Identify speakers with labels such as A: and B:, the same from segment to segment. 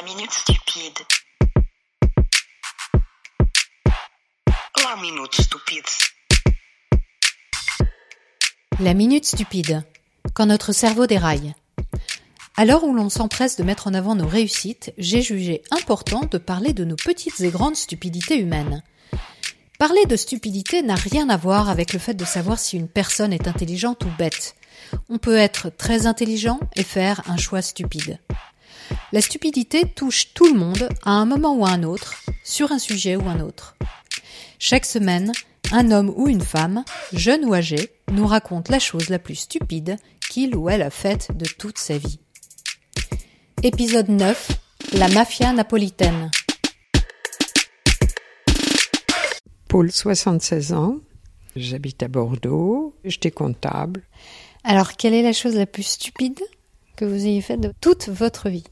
A: La minute stupide. La minute stupide.
B: La minute stupide. Quand notre cerveau déraille. À l'heure où l'on s'empresse de mettre en avant nos réussites, j'ai jugé important de parler de nos petites et grandes stupidités humaines. Parler de stupidité n'a rien à voir avec le fait de savoir si une personne est intelligente ou bête. On peut être très intelligent et faire un choix stupide. La stupidité touche tout le monde à un moment ou à un autre, sur un sujet ou un autre. Chaque semaine, un homme ou une femme, jeune ou âgé, nous raconte la chose la plus stupide qu'il ou elle a faite de toute sa vie. Épisode 9. La mafia napolitaine.
C: Paul, 76 ans. J'habite à Bordeaux. J'étais comptable.
B: Alors, quelle est la chose la plus stupide que vous ayez faite de toute votre vie?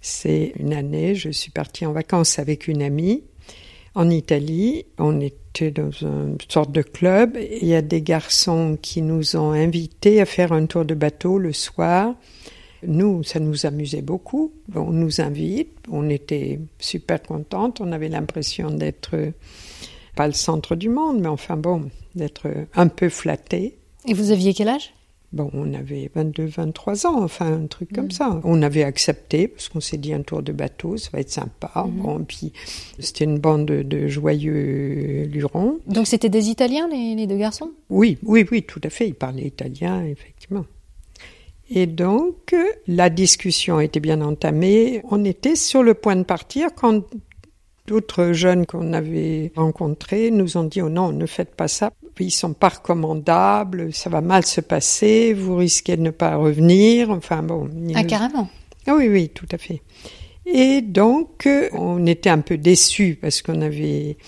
C: C'est une année, je suis partie en vacances avec une amie en Italie. On était dans une sorte de club. Il y a des garçons qui nous ont invités à faire un tour de bateau le soir. Nous, ça nous amusait beaucoup. On nous invite, on était super contentes. On avait l'impression d'être pas le centre du monde, mais enfin bon, d'être un peu flattés.
B: Et vous aviez quel âge?
C: Bon, on avait 22, 23 ans, enfin un truc comme ça. On avait accepté parce qu'on s'est dit un tour de bateau, ça va être sympa. Bon, puis c'était une bande de, de joyeux lurons.
B: Donc c'était des Italiens, les, les deux garçons?
C: Oui, oui, oui, tout à fait. Ils parlaient italien, effectivement. Et donc, la discussion était bien entamée. On était sur le point de partir quand d'autres jeunes qu'on avait rencontrés nous ont dit, oh non, ne faites pas ça. Ils sont pas recommandables, ça va mal se passer, vous risquez de ne pas revenir. Enfin bon.
B: Ah, carrément.
C: Ah oui, oui, tout à fait. Et donc, on était un peu déçus parce qu'on avait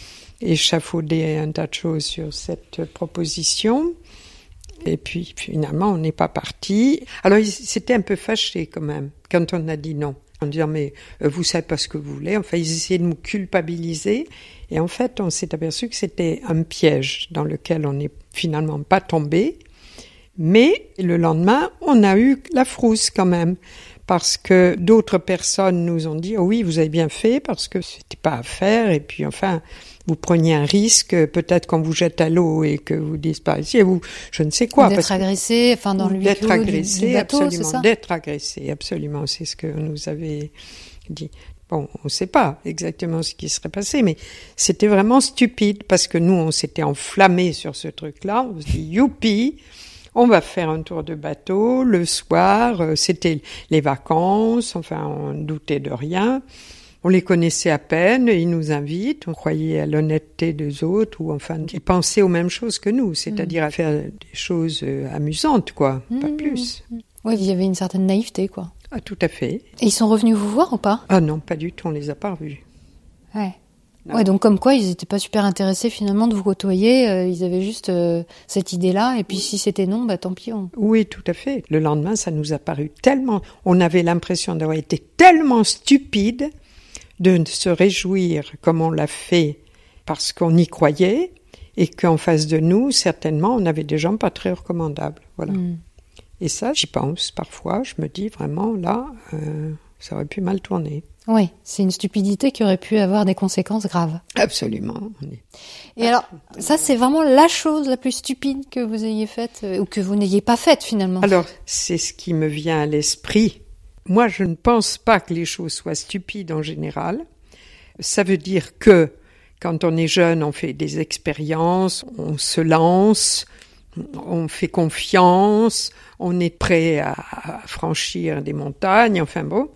C: échafaudé un tas de choses sur cette proposition. Et puis finalement, on n'est pas parti. Alors, ils s'étaient un peu fâchés quand même quand on a dit non. En disant, mais euh, vous savez pas ce que vous voulez. Enfin, ils essayaient de nous culpabiliser. Et en fait, on s'est aperçu que c'était un piège dans lequel on n'est finalement pas tombé. Mais le lendemain, on a eu la frousse quand même. Parce que d'autres personnes nous ont dit, oh oui, vous avez bien fait, parce que c'était pas à faire. Et puis enfin, vous preniez un risque, peut-être qu'on vous jette à l'eau et que vous disparaissiez, vous, je ne sais quoi.
B: D'être agressé, enfin dans le
C: D'être agressé,
B: du, bateau,
C: absolument. D'être agressé, absolument. C'est ce que nous avait dit. Bon, on ne sait pas exactement ce qui serait passé, mais c'était vraiment stupide parce que nous, on s'était enflammé sur ce truc-là. On se dit, youpi, on va faire un tour de bateau le soir. C'était les vacances, enfin, on doutait de rien. On les connaissait à peine, ils nous invitent, on croyait à l'honnêteté des autres, ou enfin, ils pensaient aux mêmes choses que nous, c'est-à-dire à faire des choses amusantes, quoi, pas plus.
B: Oui, il y avait une certaine naïveté, quoi.
C: Ah, tout à fait.
B: Et ils sont revenus vous voir ou pas?
C: Ah non, pas du tout, on les a pas revus.
B: Ouais. Ouais, donc comme quoi ils n'étaient pas super intéressés finalement de vous côtoyer, euh, ils avaient juste euh, cette idée-là, et puis si c'était non, bah tant pis. On...
C: Oui, tout à fait. Le lendemain, ça nous a paru tellement, on avait l'impression d'avoir été tellement stupide de se réjouir comme on l'a fait parce qu'on y croyait et qu'en face de nous, certainement, on avait des gens pas très recommandables. Voilà.
B: Mm.
C: Et ça, j'y pense parfois. Je me dis vraiment, là, euh, ça aurait pu mal tourner.
B: Oui, c'est une stupidité qui aurait pu avoir des conséquences graves.
C: Absolument.
B: Et alors, ça, c'est vraiment la chose la plus stupide que vous ayez faite euh, ou que vous n'ayez pas faite finalement.
C: Alors, c'est ce qui me vient à l'esprit. Moi, je ne pense pas que les choses soient stupides en général. Ça veut dire que quand on est jeune, on fait des expériences, on se lance, on fait confiance, on est prêt à, franchir des montagnes, enfin bon.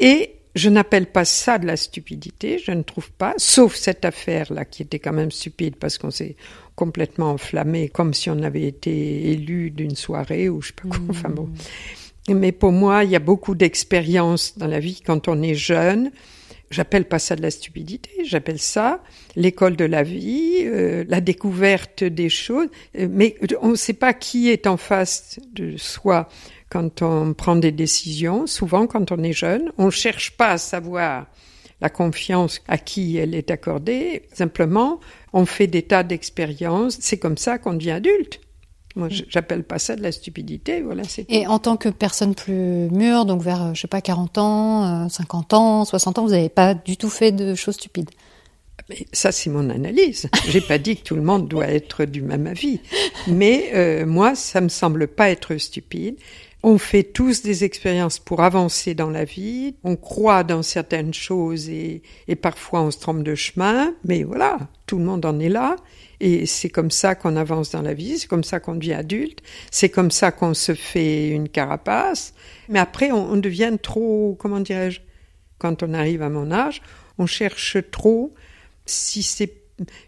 C: Et je n'appelle pas ça de la stupidité, je ne trouve pas, sauf cette affaire-là qui était quand même stupide parce qu'on s'est complètement enflammé comme si on avait été élu d'une soirée ou je sais pas quoi, enfin bon. Mais pour moi, il y a beaucoup d'expériences dans la vie quand on est jeune. J'appelle pas ça de la stupidité, j'appelle ça l'école de la vie, euh, la découverte des choses. Mais on ne sait pas qui est en face de soi quand on prend des décisions. Souvent, quand on est jeune, on ne cherche pas à savoir la confiance à qui elle est accordée. Simplement, on fait des tas d'expériences. C'est comme ça qu'on devient adulte. Moi, j'appelle pas ça de la stupidité, voilà,
B: Et en tant que personne plus mûre, donc vers, je sais pas, 40 ans, 50 euh, ans, 60 ans, vous n'avez pas du tout fait de choses stupides
C: ça, c'est mon analyse. J'ai pas dit que tout le monde doit être du même avis. Mais euh, moi, ça me semble pas être stupide. On fait tous des expériences pour avancer dans la vie. On croit dans certaines choses et, et parfois on se trompe de chemin. Mais voilà, tout le monde en est là. Et c'est comme ça qu'on avance dans la vie, c'est comme ça qu'on devient adulte, c'est comme ça qu'on se fait une carapace. Mais après, on, on devient trop, comment dirais-je, quand on arrive à mon âge, on cherche trop si c'est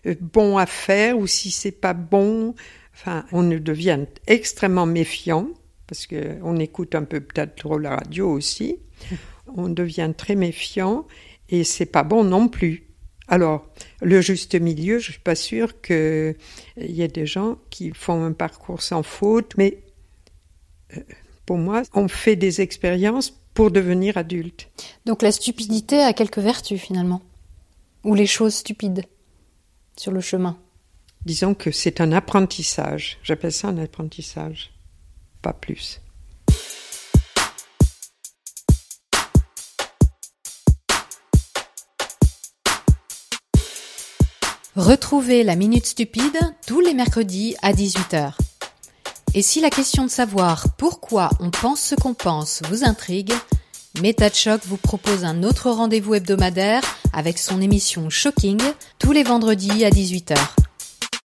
C: euh, bon à faire ou si c'est pas bon. Enfin, on devient extrêmement méfiant parce que on écoute un peu peut-être trop la radio aussi. On devient très méfiant et c'est pas bon non plus. Alors, le juste milieu, je suis pas sûre qu'il y ait des gens qui font un parcours sans faute, mais euh, pour moi, on fait des expériences pour devenir adulte.
B: Donc la stupidité a quelques vertus finalement, ou les choses stupides sur le chemin.
C: Disons que c'est un apprentissage. J'appelle ça un apprentissage, pas plus.
B: Retrouvez la Minute Stupide tous les mercredis à 18h. Et si la question de savoir pourquoi on pense ce qu'on pense vous intrigue, MetaChoc vous propose un autre rendez-vous hebdomadaire avec son émission Shocking tous les vendredis à 18h.